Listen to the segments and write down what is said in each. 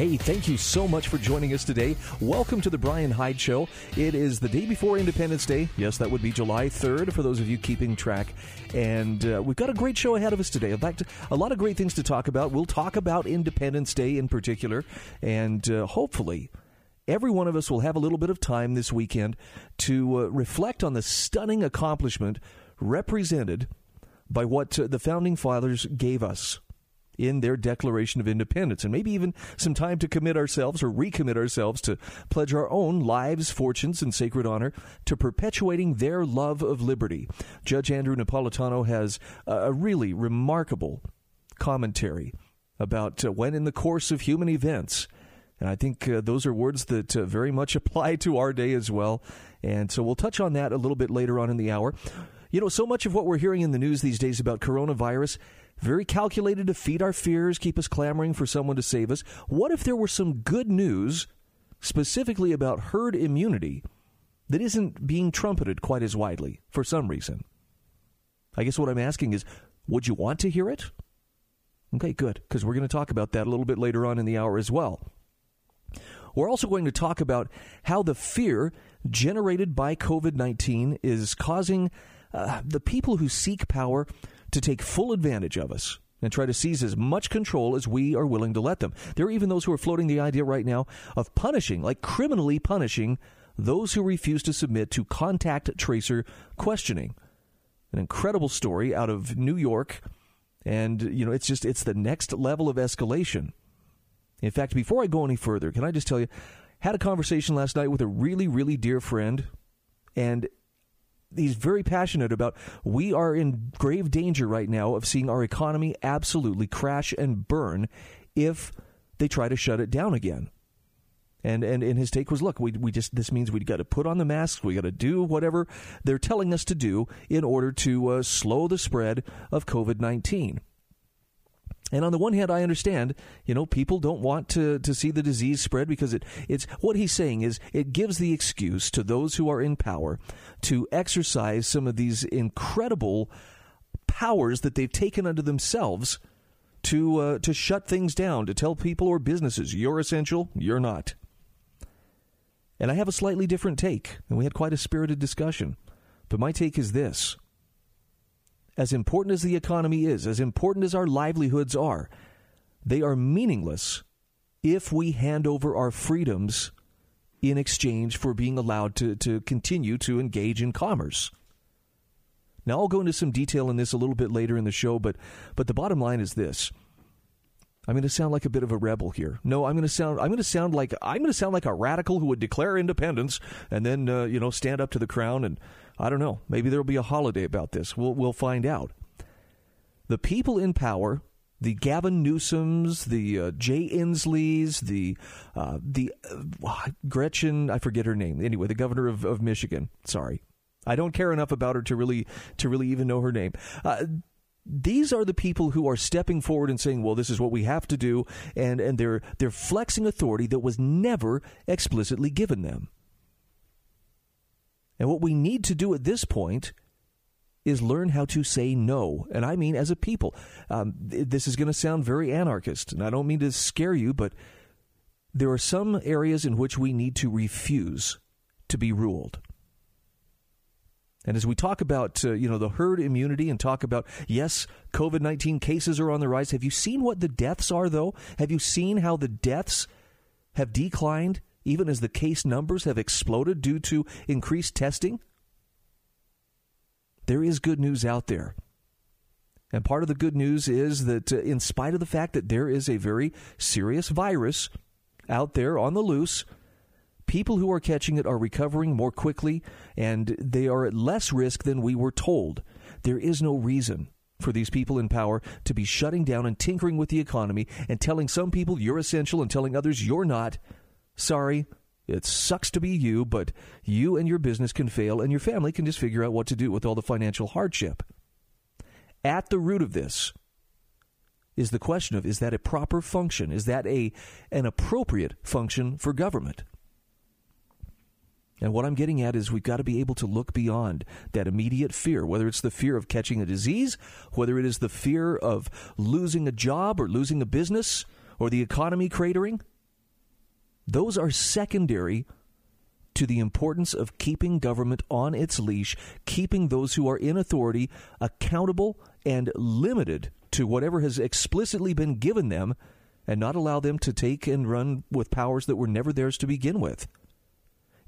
Hey, thank you so much for joining us today. Welcome to the Bryan Hyde Show. It is the day before Independence Day. Yes, that would be July 3rd for those of you keeping track. And uh, we've got a great show ahead of us today. In fact, a lot of great things to talk about. We'll talk about Independence Day in particular, and uh, hopefully, every one of us will have a little bit of time this weekend to uh, reflect on the stunning accomplishment represented by what uh, the founding fathers gave us in their Declaration of Independence, and maybe even some time to commit ourselves or recommit ourselves to pledge our own lives, fortunes, and sacred honor to perpetuating their love of liberty. Judge Andrew Napolitano has a really remarkable commentary about uh, when, in the course of human events, and I think uh, those are words that uh, very much apply to our day as well. And so we'll touch on that a little bit later on in the hour. You know, so much of what we're hearing in the news these days about coronavirus very calculated to feed our fears, keep us clamoring for someone to save us. What if there were some good news specifically about herd immunity that isn't being trumpeted quite as widely for some reason? I guess what I'm asking is would you want to hear it? Okay, good, because we're going to talk about that a little bit later on in the hour as well. We're also going to talk about how the fear generated by COVID 19 is causing uh, the people who seek power to take full advantage of us and try to seize as much control as we are willing to let them. There are even those who are floating the idea right now of punishing, like criminally punishing, those who refuse to submit to contact tracer questioning. An incredible story out of New York. And, you know, it's just, it's the next level of escalation. In fact, before I go any further, can I just tell you, had a conversation last night with a really, really dear friend, and he's very passionate about we are in grave danger right now of seeing our economy absolutely crash and burn if they try to shut it down again. And, and and his take was, look, we we just this means we've got to put on the masks, we got to do whatever they're telling us to do in order to uh, slow the spread of COVID nineteen. And on the one hand, I understand, you know, people don't want to, to see the disease spread because it, it's what he's saying is it gives the excuse to those who are in power to exercise some of these incredible powers that they've taken unto themselves to uh, to shut things down, to tell people or businesses you're essential, you're not. And I have a slightly different take, and we had quite a spirited discussion. But my take is this as important as the economy is, as important as our livelihoods are, they are meaningless if we hand over our freedoms in exchange for being allowed to, to continue to engage in commerce. Now, I'll go into some detail in this a little bit later in the show, but, but the bottom line is this. I'm going to sound like a bit of a rebel here. No, I'm going to sound I'm going to sound like I'm going to sound like a radical who would declare independence and then uh, you know stand up to the crown and I don't know. Maybe there'll be a holiday about this. We'll, we'll find out. The people in power, the Gavin Newsoms, the uh, Jay Inslees, the uh, the uh, Gretchen, I forget her name. Anyway, the governor of, of Michigan. Sorry, I don't care enough about her to really to really even know her name. Uh, these are the people who are stepping forward and saying, "Well, this is what we have to do," and and they're they're flexing authority that was never explicitly given them. And what we need to do at this point is learn how to say no. And I mean as a people. Um, this is going to sound very anarchist, and I don't mean to scare you, but there are some areas in which we need to refuse to be ruled. And as we talk about, uh, you know, the herd immunity and talk about, yes, COVID 19 cases are on the rise. Have you seen what the deaths are, though? Have you seen how the deaths have declined even as the case numbers have exploded due to increased testing? There is good news out there. And part of the good news is that, uh, in spite of the fact that there is a very serious virus out there on the loose, people who are catching it are recovering more quickly and they are at less risk than we were told. There is no reason for these people in power to be shutting down and tinkering with the economy and telling some people you're essential and telling others you're not. Sorry, it sucks to be you, but you and your business can fail and your family can just figure out what to do with all the financial hardship. At the root of this is the question of is that a proper function? Is that a an appropriate function for government? And what I'm getting at is we've got to be able to look beyond that immediate fear, whether it's the fear of catching a disease, whether it is the fear of losing a job or losing a business or the economy cratering. Those are secondary to the importance of keeping government on its leash, keeping those who are in authority accountable and limited to whatever has explicitly been given them, and not allow them to take and run with powers that were never theirs to begin with.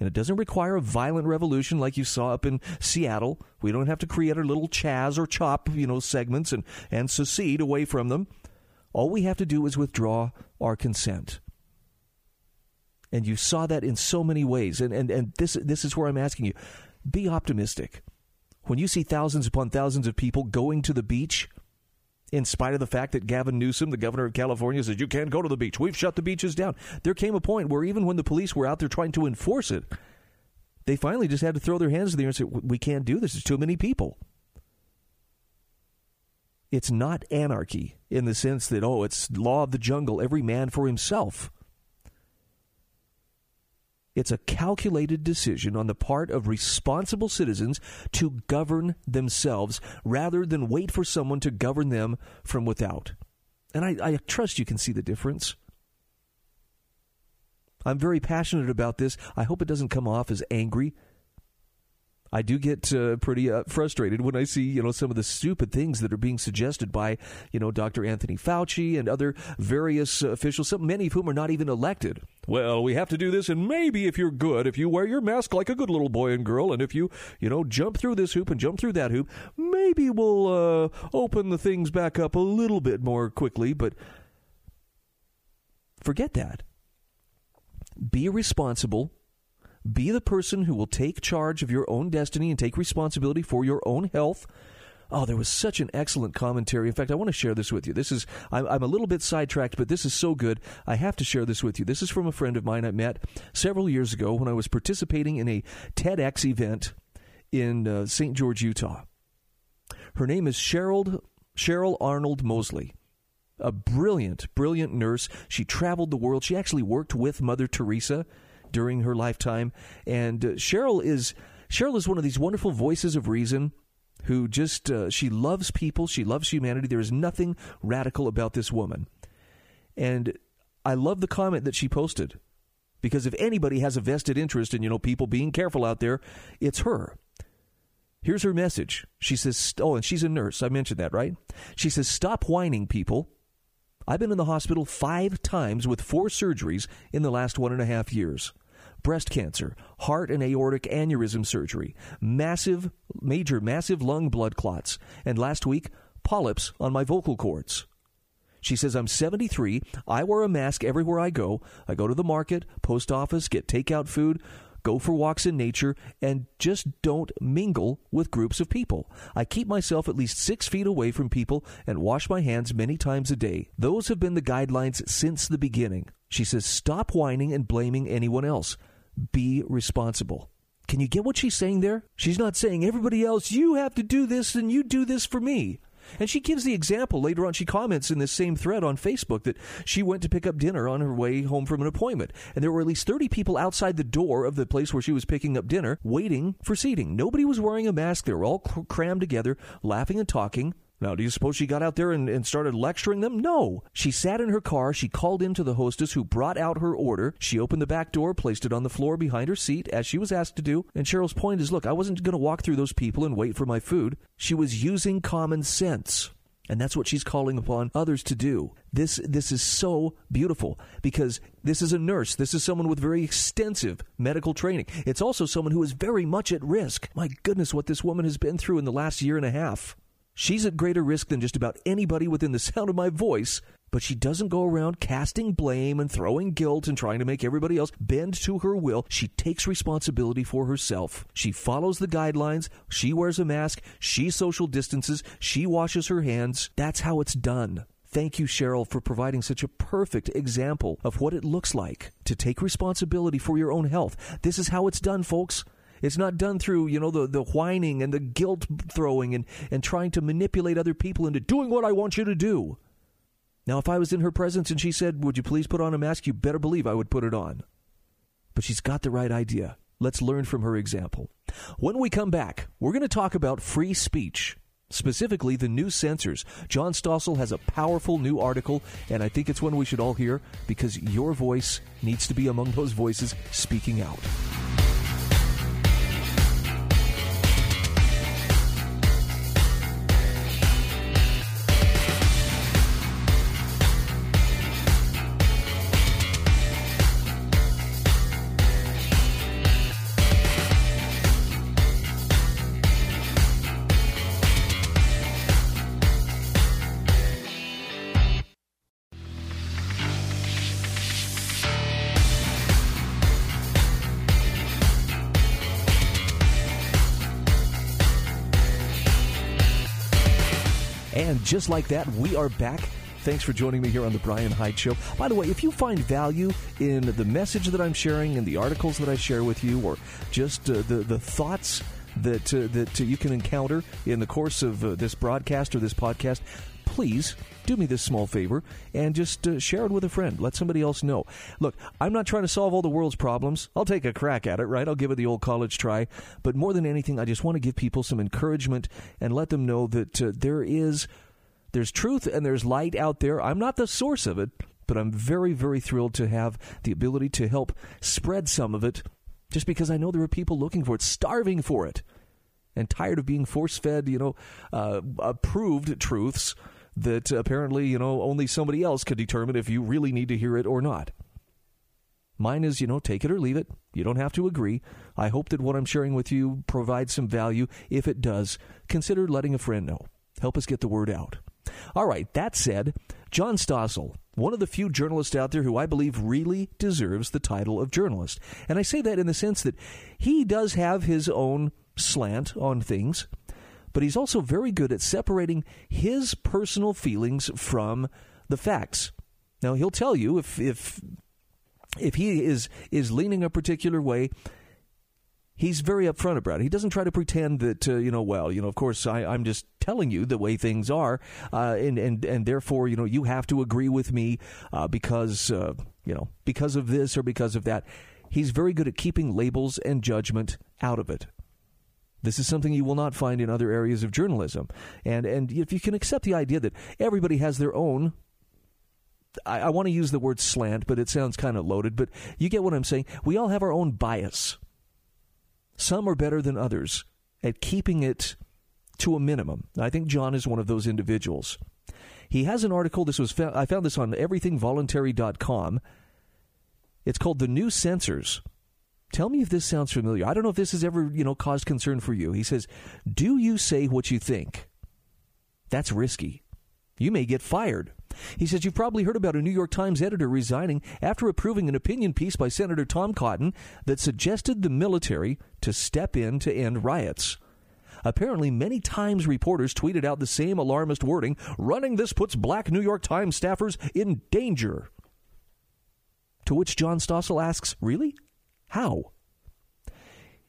And it doesn't require a violent revolution like you saw up in Seattle. We don't have to create our little Chaz or Chop, you know, segments and, and secede away from them. All we have to do is withdraw our consent. And you saw that in so many ways. And, and, and this, this is where I'm asking you be optimistic. When you see thousands upon thousands of people going to the beach, in spite of the fact that Gavin Newsom, the governor of California, said you can't go to the beach. We've shut the beaches down. There came a point where even when the police were out there trying to enforce it, they finally just had to throw their hands in the air and say, "We can't do this. There's too many people." It's not anarchy in the sense that oh, it's law of the jungle, every man for himself. It's a calculated decision on the part of responsible citizens to govern themselves rather than wait for someone to govern them from without. And I, I, trust you can see the difference. I'm very passionate about this. I hope it doesn't come off as angry. I do get uh, pretty uh, frustrated when I see, you know, some of the stupid things that are being suggested by, you know, Dr. Anthony Fauci and other various officials, some, many of whom are not even elected. Well, we have to do this, and maybe if you're good, if you wear your mask like a good little boy and girl, and if you, you know, jump through this hoop and jump through that hoop, maybe we'll uh, open the things back up a little bit more quickly. But forget that. Be responsible be the person who will take charge of your own destiny and take responsibility for your own health. Oh, there was such an excellent commentary. In fact, I want to share this with you. This is, I'm, I'm, a little bit sidetracked, but this is so good. I have to share this with you. This is from a friend of mine I met several years ago when I was participating in a TEDx event in uh, St. George, Utah. Her name is Cheryl, Cheryl Arnold Mosley a brilliant, brilliant nurse. She traveled the world. She actually worked with Mother Teresa during her lifetime. And uh, Cheryl is Cheryl is one of these wonderful voices of reason who just uh, she loves people, she loves humanity. There is nothing radical about this woman. And I love the comment that she posted because if anybody has a vested interest in, you know, people being careful out there, it's her. Here's her message. She says, Oh, and she's a nurse. I mentioned that, right? She says, Stop whining, people. I've been in the hospital five times with four surgeries in the last one and a half years breast cancer, heart and aortic aneurysm surgery, massive, major, massive lung blood clots, and last week, polyps on my vocal cords. She says, I'm 73. I wear a mask everywhere I go. I go to the market, post office, get takeout food, go for walks in nature, and just don't mingle with groups of people. I keep myself at least six feet away from people and wash my hands many times a day. Those have been the guidelines since the beginning. She says, stop whining and blaming anyone else be responsible. Can you get what she's saying there? She's not saying, everybody else, you have to do this and you do this for me. And she gives the example later on. She comments in this same thread on Facebook that she went to pick up dinner on her way home from an appointment. And there were at least 30 people outside the door of the place where she was picking up dinner waiting for seating. Nobody was wearing a mask. They were all crammed together, laughing and talking. Now, do you suppose she got out there and, and, started lecturing them? No. She sat in her car. She called in to the hostess who brought out her order. She opened the back door, placed it on the floor behind her seat, as she was asked to do. And Cheryl's point is look, I wasn't going to walk through those people and wait for my food. She was using common sense. And that's what she's calling upon others to do. This, this is so beautiful because this is a nurse. This is someone with very extensive medical training. It's also someone who is very much at risk. My goodness, what this woman has been through in the last year and a half. She's at greater risk than just about anybody within the sound of my voice but she doesn't go around casting blame and throwing guilt and trying to make everybody else bend to her will. She takes responsibility for herself. She follows the guidelines. She wears a mask. She social distances. She washes her hands. That's how it's done. Thank you, Cheryl, for providing such a perfect example of what it looks like to take responsibility for your own health. This is how it's done, folks. It's not done through, you know, the, the whining and the guilt throwing and, and trying to manipulate other people into doing what I want you to do. Now, if I was in her presence and she said, Would you please put on a mask? You better believe I would put it on. But she's got the right idea. Let's learn from her example. When we come back, we're going to talk about free speech, specifically the new censors. John Stossel has a powerful new article, and I think it's one we should all hear because your voice needs to be among those voices speaking out. And just like that, we are back. Thanks for joining me here on the Bryan Hyde Show. By the way, if you find value in the message that I'm sharing, in the articles that I share with you, or just uh, the the thoughts that uh, that uh, you can encounter in the course of uh, this broadcast or this podcast, please do me this small favor and just uh, share it with a friend. Let somebody else know. Look, I'm not trying to solve all the world's problems. I'll take a crack at it, right? I'll give it the old college try. But more than anything, I just want to give people some encouragement and let them know that uh, there is there's truth and there's light out there. I'm not the source of it, but I'm very very thrilled to have the ability to help spread some of it just because I know there are people looking for it, starving for it. And tired of being force fed, you know, uh, approved truths that apparently, you know, only somebody else could determine if you really need to hear it or not. Mine is, you know, take it or leave it. You don't have to agree. I hope that what I'm sharing with you provides some value. If it does, consider letting a friend know. Help us get the word out. All right, that said, John Stossel, one of the few journalists out there who I believe really deserves the title of journalist. And I say that in the sense that he does have his own slant on things but he's also very good at separating his personal feelings from the facts. Now he'll tell you if if if he is is leaning a particular way, he's very upfront about it. He doesn't try to pretend that uh, you know. Well, you know, of course, I, I'm just telling you the way things are, uh, and and and therefore, you know, you have to agree with me uh, because uh, you know because of this or because of that. He's very good at keeping labels and judgment out of it. This is something you will not find in other areas of journalism. And and if you can accept the idea that everybody has their own I, I want to use the word slant, but it sounds kind of loaded, but you get what I'm saying. We all have our own bias. Some are better than others at keeping it to a minimum. I think John is one of those individuals. He has an article. This was I found this on everythingvoluntary.com. It's called "The New Censors." Tell me if this sounds familiar. I don't know if this has ever, you know, caused concern for you. He says, "Do you say what you think?" That's risky. You may get fired. He says you've probably heard about a New York Times editor resigning after approving an opinion piece by Senator Tom Cotton that suggested the military to step in to end riots. Apparently, many Times reporters tweeted out the same alarmist wording running this puts black New York Times staffers in danger. To which John Stossel asks, Really? How?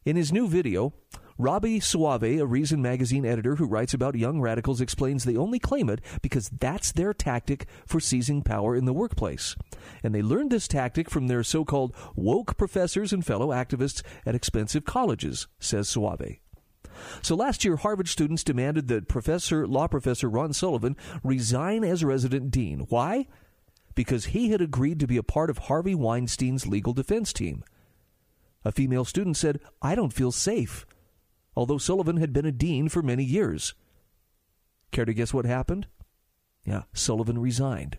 In his new video, Robby Soave, a Reason magazine editor who writes about young radicals, explains they only claim it because that's their tactic for seizing power in the workplace. And they learned this tactic from their so called woke professors and fellow activists at expensive colleges, says Soave. So last year, Harvard students demanded that Professor, law professor Ron Sullivan resign as resident dean. Why? Because he had agreed to be a part of Harvey Weinstein's legal defense team. A female student said, I don't feel safe, although Sullivan had been a dean for many years. Care to guess what happened? Yeah, Sullivan resigned.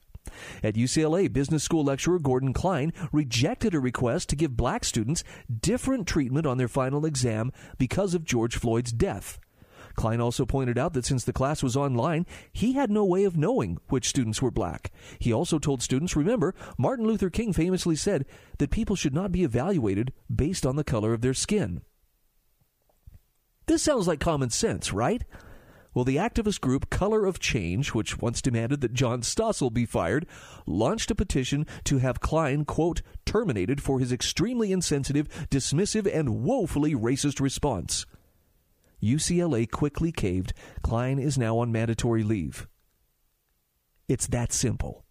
At UCLA, business school lecturer Gordon Klein rejected a request to give black students different treatment on their final exam because of George Floyd's death. Klein also pointed out that since the class was online, he had no way of knowing which students were black. He also told students, remember, Martin Luther King famously said that people should not be evaluated based on the color of their skin. This sounds like common sense, right? Well, the activist group Color of Change, which once demanded that John Stossel be fired, launched a petition to have Klein, quote, terminated for his extremely insensitive, dismissive, and woefully racist response. UCLA quickly caved. Klein is now on mandatory leave. It's that simple.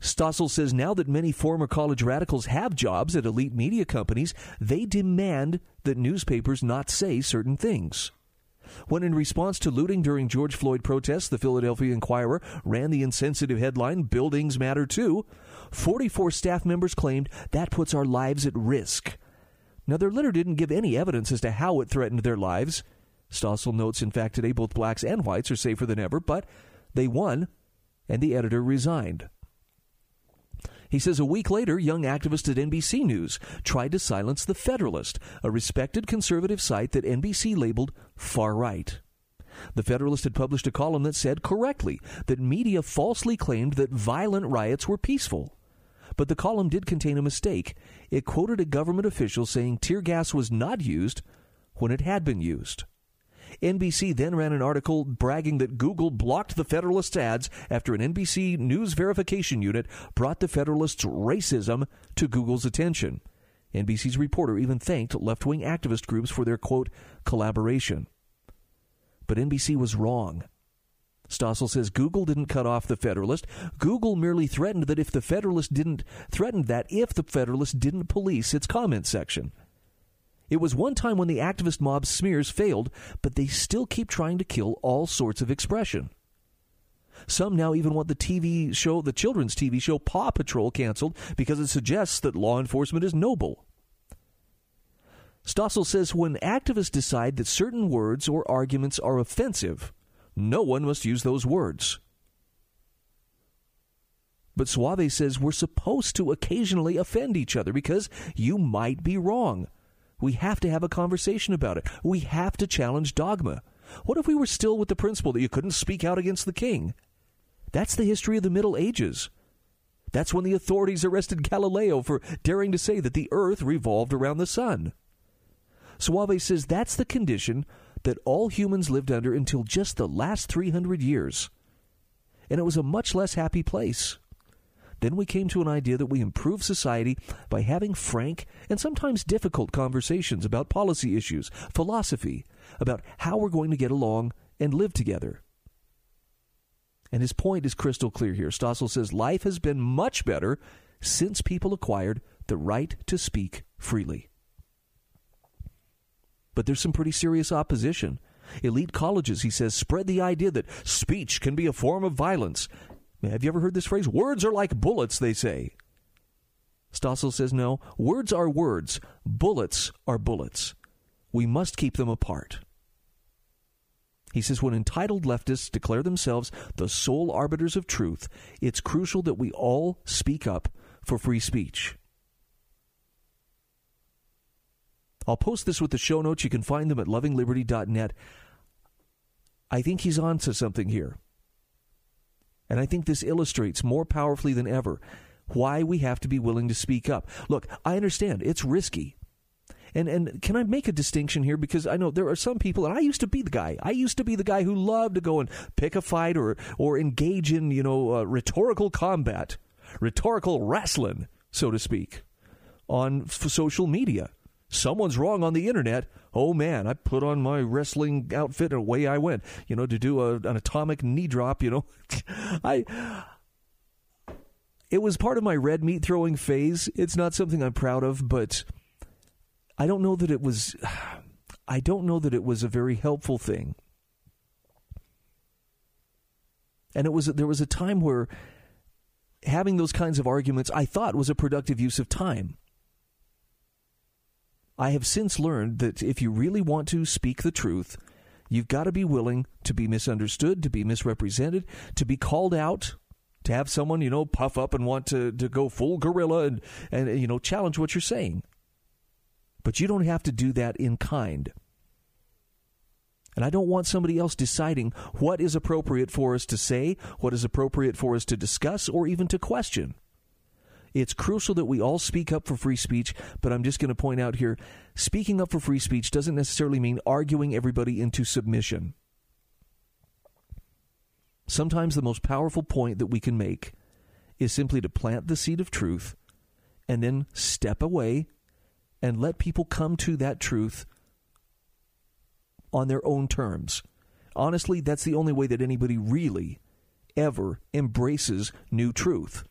Stossel says now that many former college radicals have jobs at elite media companies, they demand that newspapers not say certain things. When in response to looting during George Floyd protests, the Philadelphia Inquirer ran the insensitive headline, Buildings Matter Too, 44 staff members claimed that puts our lives at risk. Now, their letter didn't give any evidence as to how it threatened their lives. Stossel notes, in fact, today both blacks and whites are safer than ever, but they won, and the editor resigned. He says a week later, young activists at NBC News tried to silence The Federalist, a respected conservative site that NBC labeled far right. The Federalist had published a column that said correctly that media falsely claimed that violent riots were peaceful. But the column did contain a mistake. It quoted a government official saying tear gas was not used when it had been used. NBC then ran an article bragging that Google blocked the Federalist's ads after an NBC News verification unit brought the Federalist's racism to Google's attention. NBC's reporter even thanked left wing activist groups for their, quote, collaboration. But NBC was wrong. Stossel says Google didn't cut off the Federalist. Google merely threatened that if the Federalist didn't threatened that if the Federalist didn't police its comment section. It was one time when the activist mob smears failed, but they still keep trying to kill all sorts of expression. Some now even want the TV show, the children's TV show Paw Patrol canceled because it suggests that law enforcement is noble. Stossel says when activists decide that certain words or arguments are offensive, no one must use those words. But Soave says we're supposed to occasionally offend each other because you might be wrong. We have to have a conversation about it. We have to challenge dogma. What if we were still with the principle that you couldn't speak out against the king? That's the history of the Middle Ages. That's when the authorities arrested Galileo for daring to say that the earth revolved around the sun. Soave says that's the condition that all humans lived under until just the last 300 years. And it was a much less happy place. Then we came to an idea that we improve society by having frank and sometimes difficult conversations about policy issues, philosophy, about how we're going to get along and live together. And his point is crystal clear here. Stossel says life has been much better since people acquired the right to speak freely. But there's some pretty serious opposition. Elite colleges, he says, spread the idea that speech can be a form of violence. Have you ever heard this phrase? Words are like bullets, they say. Stossel says no. Words are words. Bullets are bullets. We must keep them apart. He says when entitled leftists declare themselves the sole arbiters of truth, it's crucial that we all speak up for free speech. I'll post this with the show notes. You can find them at lovingliberty.net. I think he's on to something here. And I think this illustrates more powerfully than ever why we have to be willing to speak up. Look, I understand it's risky. And and can I make a distinction here because I know there are some people and I used to be the guy. I used to be the guy who loved to go and pick a fight or or engage in, you know, uh, rhetorical combat, rhetorical wrestling, so to speak, on social media. Someone's wrong on the internet. Oh man, I put on my wrestling outfit and away I went. You know, to do a, an atomic knee drop. You know, I. It was part of my red meat throwing phase. It's not something I'm proud of, but I don't know that it was. I don't know that it was a very helpful thing. And it was there was a time where having those kinds of arguments I thought was a productive use of time. I have since learned that if you really want to speak the truth, you've got to be willing to be misunderstood, to be misrepresented, to be called out, to have someone, you know, puff up and want to, to go full gorilla and, and, you know, challenge what you're saying. But you don't have to do that in kind. And I don't want somebody else deciding what is appropriate for us to say, what is appropriate for us to discuss, or even to question. It's crucial that we all speak up for free speech, but I'm just going to point out here speaking up for free speech doesn't necessarily mean arguing everybody into submission. Sometimes the most powerful point that we can make is simply to plant the seed of truth and then step away and let people come to that truth on their own terms. Honestly, that's the only way that anybody really ever embraces new truth.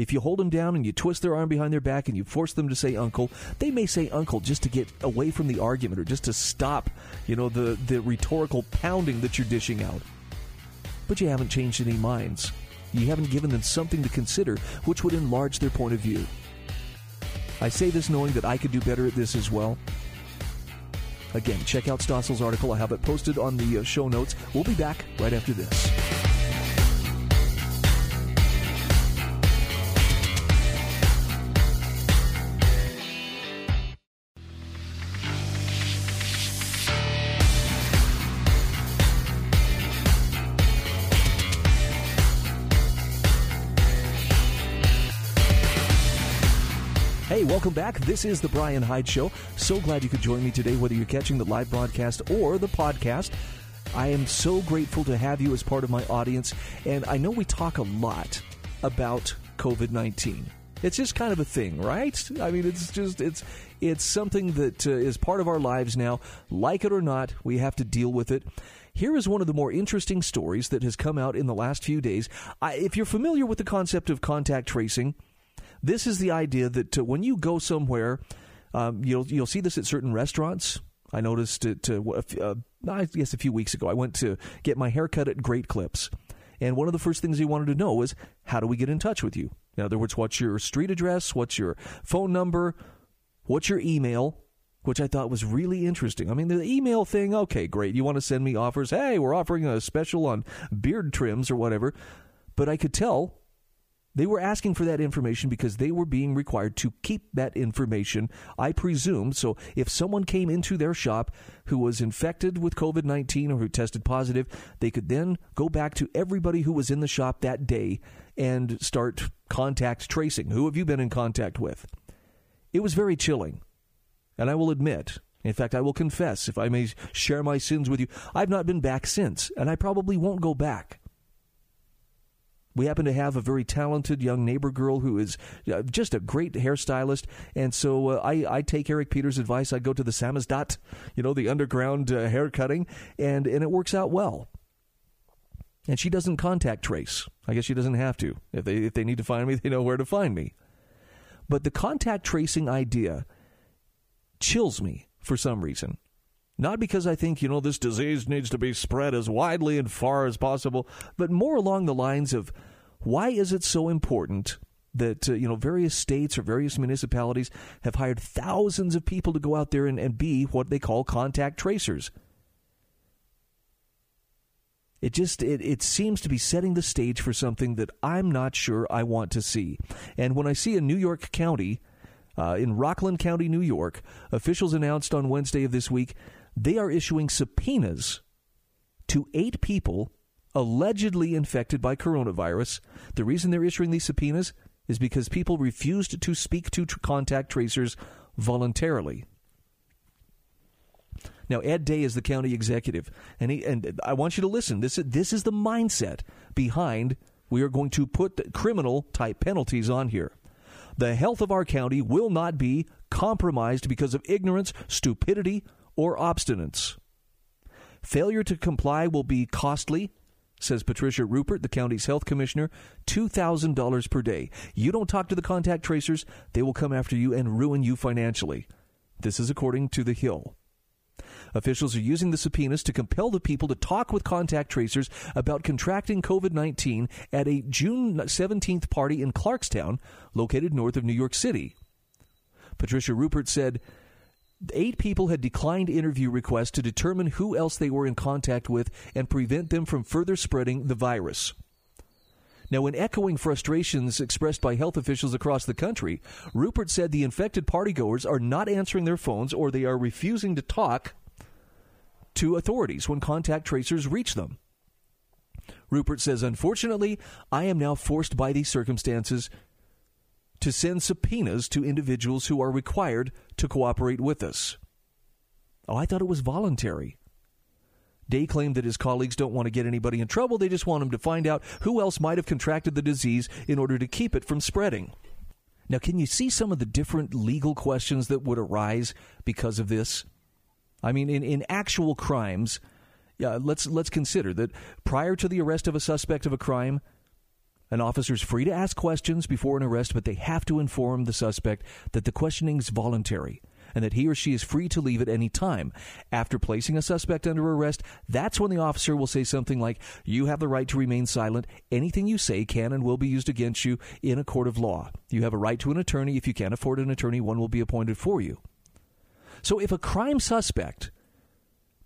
If you hold them down and you twist their arm behind their back and you force them to say uncle, they may say uncle just to get away from the argument or just to stop, you know, the, the rhetorical pounding that you're dishing out. But you haven't changed any minds. You haven't given them something to consider which would enlarge their point of view. I say this knowing that I could do better at this as well. Again, check out Stossel's article. I have it posted on the uh, show notes. We'll be back right after this. Welcome back. This is the Bryan Hyde Show. So glad you could join me today, whether you're catching the live broadcast or the podcast. I am so grateful to have you as part of my audience, and I know we talk a lot about COVID 19. It's just kind of a thing, right? I mean, it's just it's it's something that uh, is part of our lives now. Like it or not, we have to deal with it. Here is one of the more interesting stories that has come out in the last few days. I, if you're familiar with the concept of contact tracing, this is the idea that uh, when you go somewhere, um, you'll you'll see this at certain restaurants. I noticed it. Uh, uh, I guess a few weeks ago, I went to get my hair cut at Great Clips, and one of the first things he wanted to know was how do we get in touch with you? In other words, what's your street address? What's your phone number? What's your email? Which I thought was really interesting. I mean, the email thing, okay, great. You want to send me offers? Hey, we're offering a special on beard trims or whatever. But I could tell they were asking for that information because they were being required to keep that information, I presume. So if someone came into their shop who was infected with COVID 19 or who tested positive, they could then go back to everybody who was in the shop that day and start contact tracing. Who have you been in contact with? It was very chilling. And I will admit, in fact, I will confess, if I may share my sins with you, I've not been back since, and I probably won't go back. We happen to have a very talented young neighbor girl who is uh, just a great hairstylist, and so uh, I, I take Eric Peters' advice. I go to the Samizdat, you know, the underground uh, hair cutting, and and it works out well. And she doesn't contact trace. I guess she doesn't have to. If they if they need to find me, they know where to find me. But the contact tracing idea chills me for some reason. Not because I think, you know, this disease needs to be spread as widely and far as possible, but more along the lines of why is it so important that uh, you know various states or various municipalities have hired thousands of people to go out there and, and be what they call contact tracers. It just it, it seems to be setting the stage for something that I'm not sure I want to see. And when I see a New York County, uh, in Rockland County, New York, officials announced on Wednesday of this week they are issuing subpoenas to eight people allegedly infected by coronavirus. The reason they're issuing these subpoenas is because people refused to speak to contact tracers voluntarily. Now, Ed Day is the county executive, and he, and I want you to listen. This this is the mindset behind. We are going to put criminal type penalties on here. The health of our county will not be compromised because of ignorance, stupidity, or obstinance. Failure to comply will be costly, says Patricia Ruppert, the county's health commissioner, $2,000 per day. You don't talk to the contact tracers, they will come after you and ruin you financially. This is according to The Hill. Officials are using the subpoenas to compel the people to talk with contact tracers about contracting COVID 19 at a June 17th party in Clarkstown, located north of New York City. Patricia Ruppert said, Eight people had declined interview requests to determine who else they were in contact with and prevent them from further spreading the virus. Now, in echoing frustrations expressed by health officials across the country, Ruppert said the infected partygoers are not answering their phones or they are refusing to talk to authorities when contact tracers reach them. Ruppert says, Unfortunately, I am now forced by these circumstances to send subpoenas to individuals who are required to cooperate with us. Oh, I thought it was voluntary. Day claimed that his colleagues don't want to get anybody in trouble. They just want him to find out who else might have contracted the disease in order to keep it from spreading. Now, can you see some of the different legal questions that would arise because of this? I mean, in, in actual crimes, yeah, let's let's consider that prior to the arrest of a suspect of a crime, an officer is free to ask questions before an arrest, but they have to inform the suspect that the questioning is voluntary and that he or she is free to leave at any time. After placing a suspect under arrest, that's when the officer will say something like, You have the right to remain silent. Anything you say can and will be used against you in a court of law. You have a right to an attorney. If you can't afford an attorney, one will be appointed for you. So if a crime suspect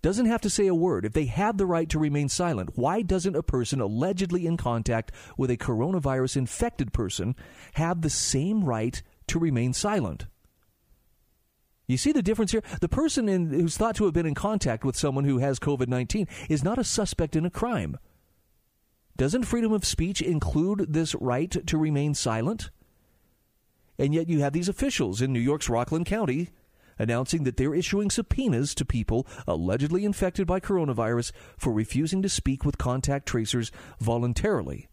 doesn't have to say a word, if they have the right to remain silent, why doesn't a person allegedly in contact with a coronavirus infected person have the same right to remain silent? You see the difference here? The person in, who's thought to have been in contact with someone who has COVID 19 is not a suspect in a crime. Doesn't freedom of speech include this right to remain silent? And yet you have these officials in New York's Rockland County announcing that they're issuing subpoenas to people allegedly infected by coronavirus for refusing to speak with contact tracers voluntarily.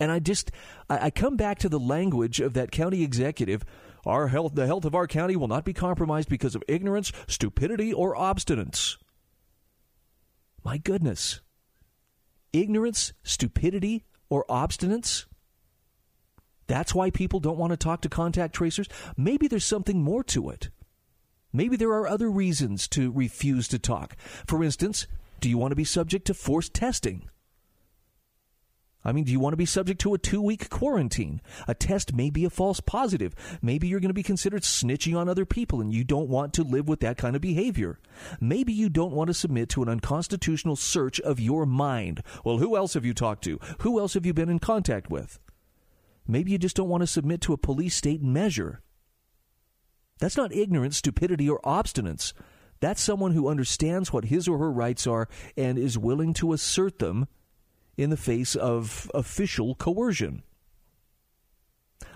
And I just, I come back to the language of that county executive our health, the health of our county will not be compromised because of ignorance, stupidity, or obstinance. My goodness. Ignorance, stupidity, or obstinance? That's why people don't want to talk to contact tracers? Maybe there's something more to it. Maybe there are other reasons to refuse to talk. For instance, do you want to be subject to forced testing? I mean, do you want to be subject to a two week quarantine? A test may be a false positive. Maybe you're going to be considered snitching on other people and you don't want to live with that kind of behavior. Maybe you don't want to submit to an unconstitutional search of your mind. Well, who else have you talked to? Who else have you been in contact with? Maybe you just don't want to submit to a police state measure. That's not ignorance, stupidity, or obstinance. That's someone who understands what his or her rights are and is willing to assert them in the face of official coercion.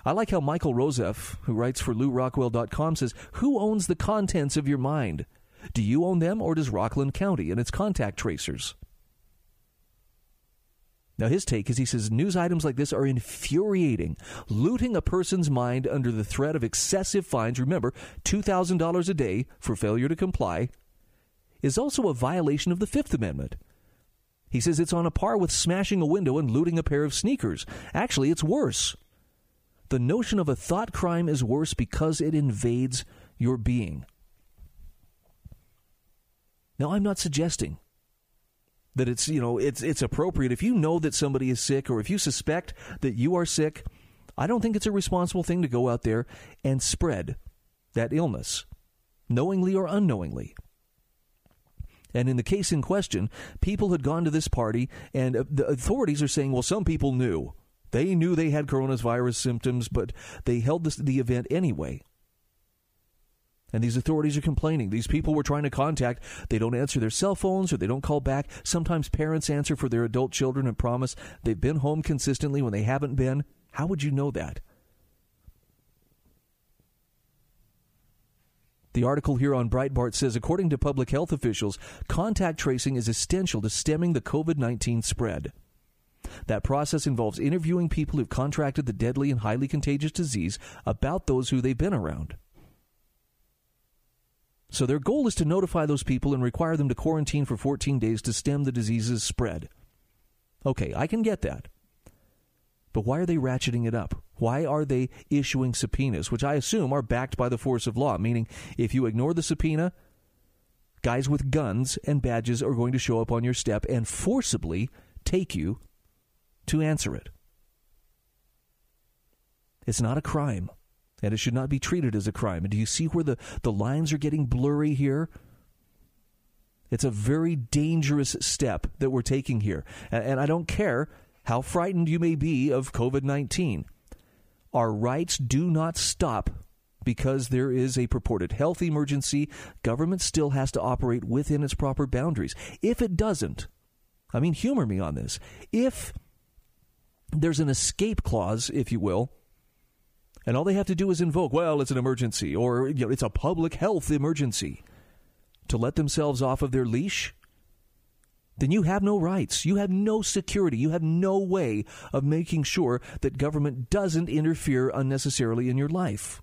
I like how Michael Rozeff, who writes for LewRockwell.com, says, Who owns the contents of your mind? Do you own them, or does Rockland County and its contact tracers? Now, his take is he says news items like this are infuriating. Looting a person's mind under the threat of excessive fines, remember, $2,000 a day for failure to comply, is also a violation of the Fifth Amendment. He says it's on a par with smashing a window and looting a pair of sneakers. Actually, it's worse. The notion of a thought crime is worse because it invades your being. Now, I'm not suggesting that it's, you know, it's it's appropriate if you know that somebody is sick or if you suspect that you are sick, I don't think it's a responsible thing to go out there and spread that illness, knowingly or unknowingly. And in the case in question, people had gone to this party, and uh, the authorities are saying, well, some people knew. They knew they had coronavirus symptoms, but they held this, the event anyway. And these authorities are complaining. These people were trying to contact. They don't answer their cell phones or they don't call back. Sometimes parents answer for their adult children and promise they've been home consistently when they haven't been. How would you know that? The article here on Breitbart says according to public health officials, contact tracing is essential to stemming the COVID 19 spread. That process involves interviewing people who've contracted the deadly and highly contagious disease about those who they've been around. So their goal is to notify those people and require them to quarantine for 14 days to stem the disease's spread. Okay, I can get that. But why are they ratcheting it up? Why are they issuing subpoenas, which I assume are backed by the force of law? Meaning, if you ignore the subpoena, guys with guns and badges are going to show up on your step and forcibly take you to answer it. It's not a crime, and it should not be treated as a crime. And do you see where the, the lines are getting blurry here? It's a very dangerous step that we're taking here. And, and I don't care how frightened you may be of COVID 19, our rights do not stop because there is a purported health emergency, government still has to operate within its proper boundaries. If it doesn't, I mean, humor me on this. If there's an escape clause, if you will, and all they have to do is invoke, well, it's an emergency or you know, it's a public health emergency to let themselves off of their leash, then you have no rights. You have no security. You have no way of making sure that government doesn't interfere unnecessarily in your life.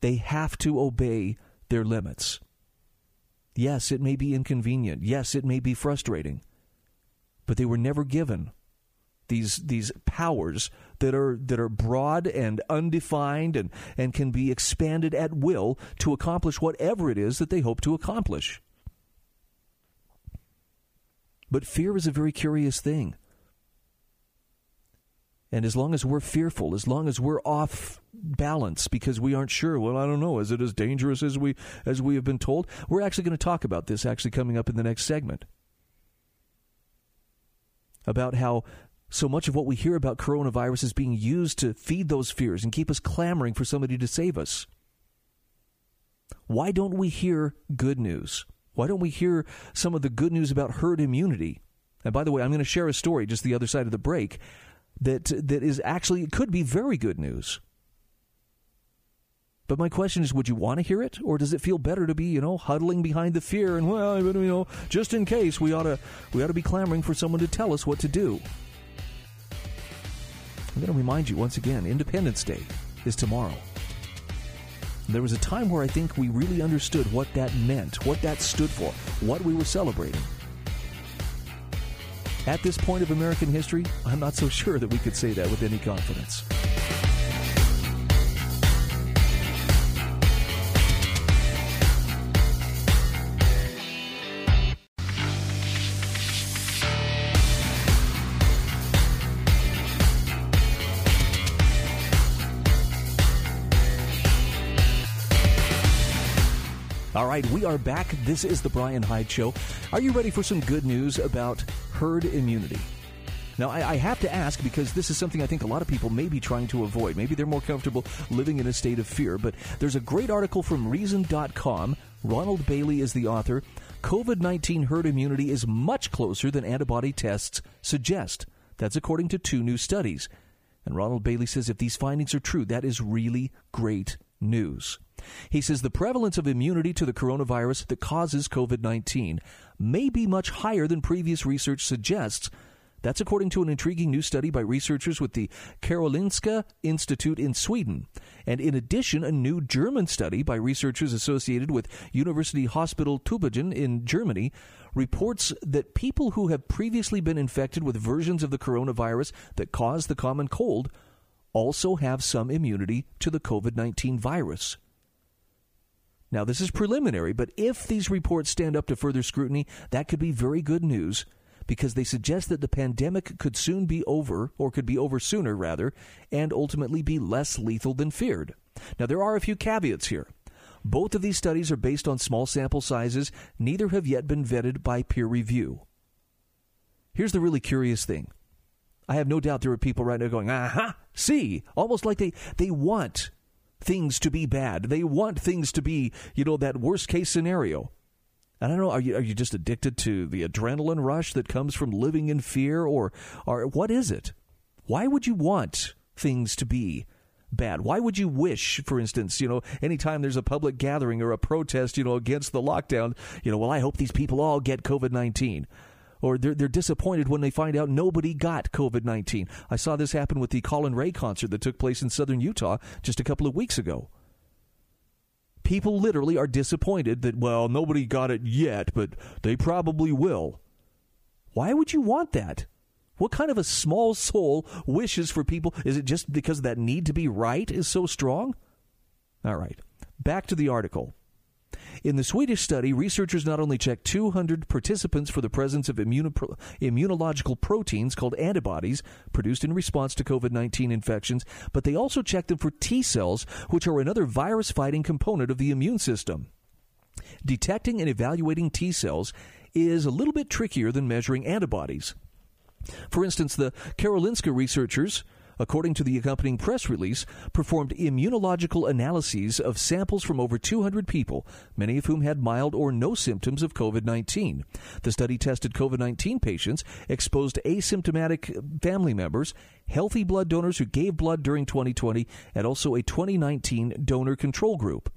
They have to obey their limits. Yes, it may be inconvenient. Yes, it may be frustrating. But they were never given these these powers that are that are broad and undefined and, and can be expanded at will to accomplish whatever it is that they hope to accomplish. But fear is a very curious thing. And as long as we're fearful, as long as we're off balance because we aren't sure, well, I don't know, is it as dangerous as we as we have been told? We're actually going to talk about this actually coming up in the next segment. About how so much of what we hear about coronavirus is being used to feed those fears and keep us clamoring for somebody to save us. Why don't we hear good news? Why don't we hear some of the good news about herd immunity? And by the way, I'm going to share a story just the other side of the break that that is actually it could be very good news. But my question is, would you want to hear it, or does it feel better to be, you know, huddling behind the fear and well, you know, just in case we ought to we ought to be clamoring for someone to tell us what to do? I'm going to remind you once again: Independence Day is tomorrow. There was a time where I think we really understood what that meant, what that stood for, what we were celebrating. At this point of American history, I'm not so sure that we could say that with any confidence. Right, we are back. This is the Bryan Hyde Show. Are you ready for some good news about herd immunity? Now, I, I, have to ask because this is something I think a lot of people may be trying to avoid. Maybe they're more comfortable living in a state of fear. But there's a great article from Reason.com. Ronald Bailey is the author. COVID 19 herd immunity is much closer than antibody tests suggest. That's according to two new studies. And Ronald Bailey says if these findings are true, that is really great news. He says the prevalence of immunity to the coronavirus that causes COVID 19 may be much higher than previous research suggests. That's according to an intriguing new study by researchers with the Karolinska Institute in Sweden. And in addition, a new German study by researchers associated with University Hospital Tübingen in Germany reports that people who have previously been infected with versions of the coronavirus that cause the common cold also have some immunity to the COVID 19 virus. Now, this is preliminary, but if these reports stand up to further scrutiny, that could be very good news because they suggest that the pandemic could soon be over, or could be over sooner, rather, and ultimately be less lethal than feared. Now, there are a few caveats here. Both of these studies are based on small sample sizes, neither have yet been vetted by peer review. Here's the really curious thing. I have no doubt there are people right now going, aha, see, almost like they, they want things to be bad. They want things to be, you know, that worst case scenario. And I don't know. Are you are you just addicted to the adrenaline rush that comes from living in fear, or or what is it? Why would you want things to be bad? Why would you wish, for instance, you know, anytime there's a public gathering or a protest, you know, against the lockdown, you know, well, I hope these people all get COVID nineteen or they're, they're disappointed when they find out nobody got COVID 19. I saw this happen with the Collin Raye concert that took place in southern Utah just a couple of weeks ago. People literally are disappointed that, well, nobody got it yet, but they probably will. Why would you want that? What kind of a small soul wishes for people? Is it just because that need to be right is so strong? All right, back to the article. In the Swedish study, researchers not only checked 200 participants for the presence of immuno- immunological proteins called antibodies produced in response to COVID 19 infections, but they also checked them for T cells, which are another virus fighting component of the immune system. Detecting and evaluating T cells is a little bit trickier than measuring antibodies. For instance, the Karolinska researchers according to the accompanying press release, performed immunological analyses of samples from over 200 people, many of whom had mild or no symptoms of COVID 19. The study tested COVID 19 patients, exposed asymptomatic family members, healthy blood donors who gave blood during 2020, and also a 2019 donor control group.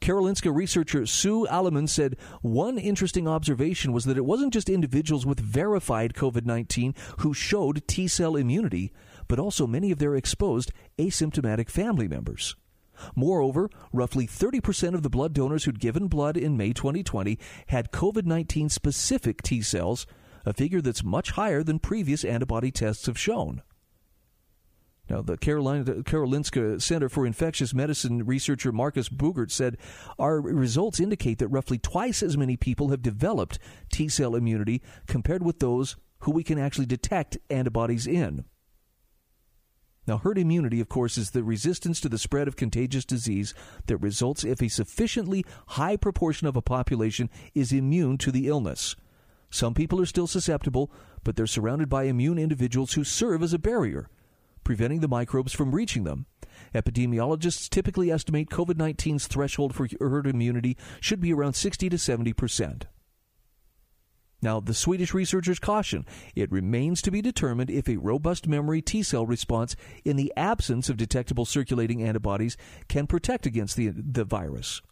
Karolinska researcher Soo Aleman said one interesting observation was that it wasn't just individuals with verified COVID 19 who showed T cell immunity, but also many of their exposed asymptomatic family members. Moreover, roughly 30% of the blood donors who'd given blood in May 2020 had COVID 19 specific T cells, a figure that's much higher than previous antibody tests have shown. Now, the Karolinska Center for Infectious Medicine researcher Marcus Buggert said our results indicate that roughly twice as many people have developed T cell immunity compared with those who we can actually detect antibodies in. Now, herd immunity, of course, is the resistance to the spread of contagious disease that results if a sufficiently high proportion of a population is immune to the illness. Some people are still susceptible, but they're surrounded by immune individuals who serve as a barrier preventing the microbes from reaching them. Epidemiologists typically estimate COVID 19's threshold for herd immunity should be around 60 to 70 percent. Now, the Swedish researchers caution it remains to be determined if a robust memory T cell response in the absence of detectable circulating antibodies can protect against the, the virus.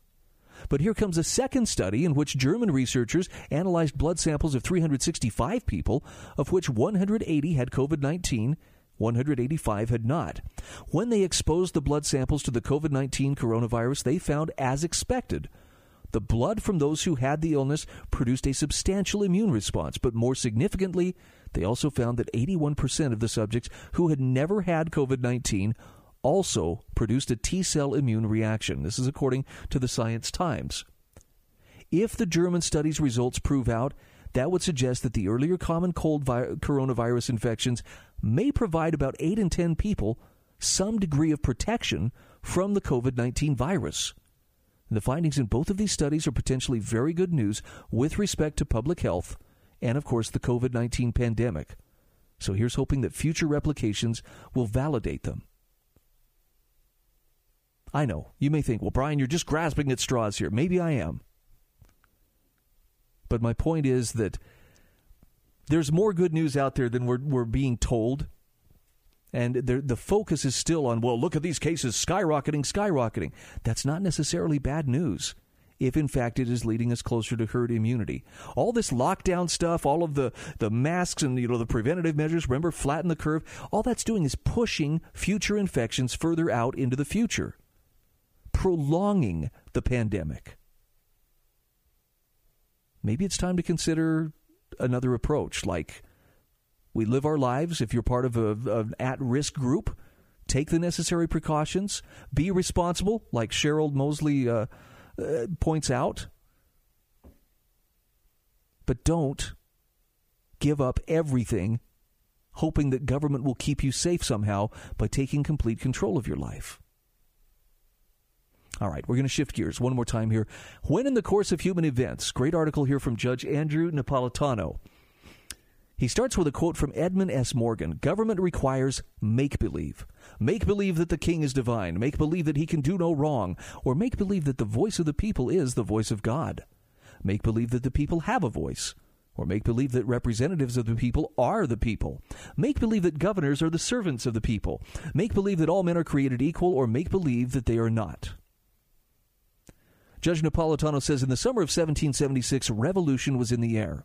But here comes a second study in which German researchers analyzed blood samples of 365 people, of which 180 had COVID 19 185 had not. When they exposed the blood samples to the COVID 19 coronavirus, they found, as expected, the blood from those who had the illness produced a substantial immune response, but more significantly, they also found that 81% of the subjects who had never had COVID 19 also produced a T cell immune reaction. This is according to the Science Times. If the German study's results prove out, that would suggest that the earlier common cold vi- coronavirus infections may provide about 8 in 10 people some degree of protection from the COVID 19 virus. The findings in both of these studies are potentially very good news with respect to public health and, of course, the COVID 19 pandemic. So here's hoping that future replications will validate them. I know, you may think, well, Bryan, you're just grasping at straws here. Maybe I am. But my point is that there's more good news out there than we're, we're being told. And the, focus is still on, well, look at these cases skyrocketing, skyrocketing. That's not necessarily bad news if in fact it is leading us closer to herd immunity. All this lockdown stuff, all of the, the masks and you know the preventative measures, remember flatten the curve, all that's doing is pushing future infections further out into the future, prolonging the pandemic. Maybe it's time to consider another approach, like we live our lives. If you're part of an at risk group, take the necessary precautions, be responsible, like Cheryl Mosley uh, uh, points out, but don't give up everything hoping that government will keep you safe somehow by taking complete control of your life. All right, we're going to shift gears one more time here. When in the course of human events, great article here from Judge Andrew Napolitano. He starts with a quote from Edmund S. Morgan Government requires make believe. Make believe that the king is divine. Make believe that he can do no wrong. Or make believe that the voice of the people is the voice of God. Make believe that the people have a voice. Or make believe that representatives of the people are the people. Make believe that governors are the servants of the people. Make believe that all men are created equal, or make believe that they are not. Judge Napolitano says in the summer of 1776, revolution was in the air.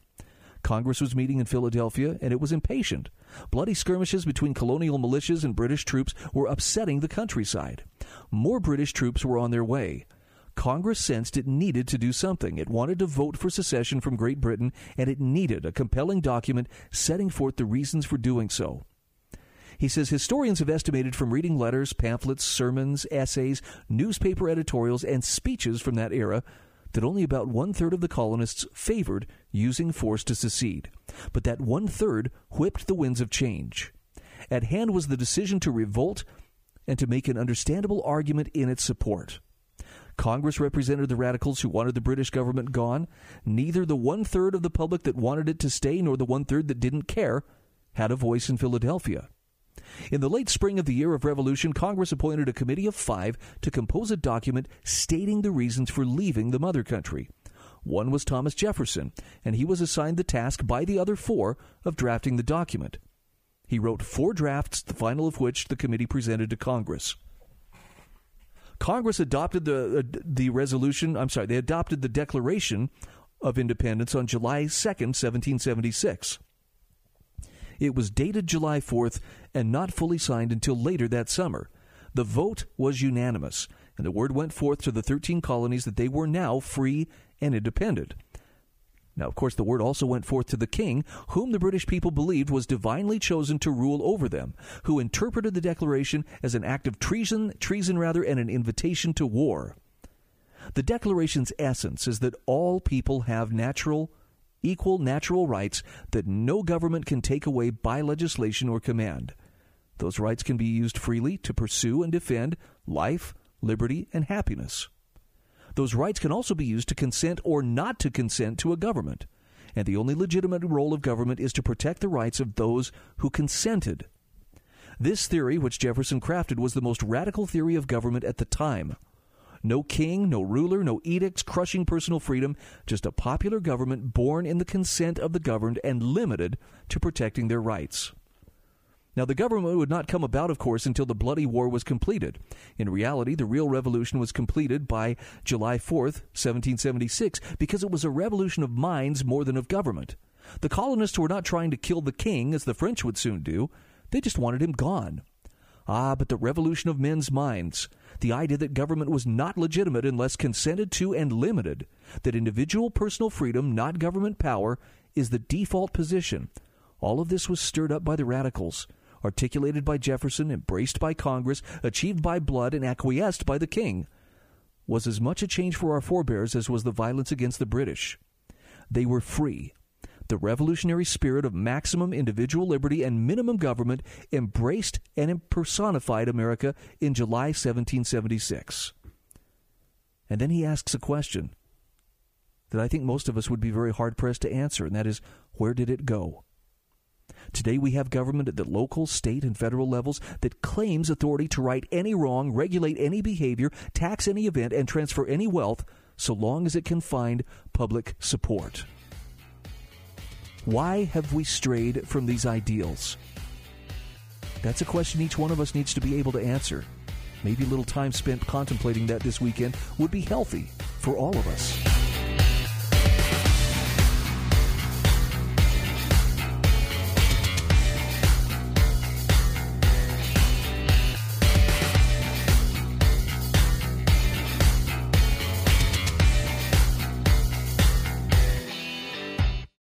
Congress was meeting in Philadelphia, and it was impatient. Bloody skirmishes between colonial militias and British troops were upsetting the countryside. More British troops were on their way. Congress sensed it needed to do something. It wanted to vote for secession from Great Britain, and it needed a compelling document setting forth the reasons for doing so. He says historians have estimated from reading letters, pamphlets, sermons, essays, newspaper editorials, and speeches from that era that only about one third of the colonists favored using force to secede, but that one third whipped the winds of change. At hand was the decision to revolt and to make an understandable argument in its support. Congress represented the radicals who wanted the British government gone. Neither the one third of the public that wanted it to stay nor the one third that didn't care had a voice in Philadelphia. In the late spring of the year of revolution, Congress appointed a committee of five to compose a document stating the reasons for leaving the mother country. One was Thomas Jefferson, and he was assigned the task by the other four of drafting the document. He wrote four drafts, the final of which the committee presented to Congress. Congress adopted the uh, the resolution. I'm sorry, they adopted the Declaration of Independence on July 2nd, 1776. It was dated July 4th and not fully signed until later that summer. The vote was unanimous, and the word went forth to the 13 colonies that they were now free and independent. Now, of course, the word also went forth to the king, whom the British people believed was divinely chosen to rule over them, who interpreted the declaration as an act of treason, treason rather, and an invitation to war. The declaration's essence is that all people have natural, equal natural rights that no government can take away by legislation or command. Those rights can be used freely to pursue and defend life, liberty, and happiness. Those rights can also be used to consent or not to consent to a government. And the only legitimate role of government is to protect the rights of those who consented. This theory, which Jefferson crafted, was the most radical theory of government at the time. No king, no ruler, no edicts crushing personal freedom, just a popular government born in the consent of the governed and limited to protecting their rights. Now, the government would not come about, of course, until the bloody war was completed. In reality, the real revolution was completed by July 4th, 1776, because it was a revolution of minds more than of government. The colonists were not trying to kill the king, as the French would soon do, they just wanted him gone. Ah, but the revolution of men's minds, the idea that government was not legitimate unless consented to and limited, that individual personal freedom, not government power, is the default position. All of this was stirred up by the radicals articulated by Jefferson, embraced by Congress, achieved by blood, and acquiesced by the king, was as much a change for our forebears as was the violence against the British. They were free. The revolutionary spirit of maximum individual liberty and minimum government embraced and personified America in July 1776. And then he asks a question that I think most of us would be very hard pressed to answer, and that is where did it go? Today we have government at the local, state, and federal levels that claims authority to right any wrong, regulate any behavior, tax any event, and transfer any wealth so long as it can find public support. Why have we strayed from these ideals? That's a question each one of us needs to be able to answer. Maybe a little time spent contemplating that this weekend would be healthy for all of us.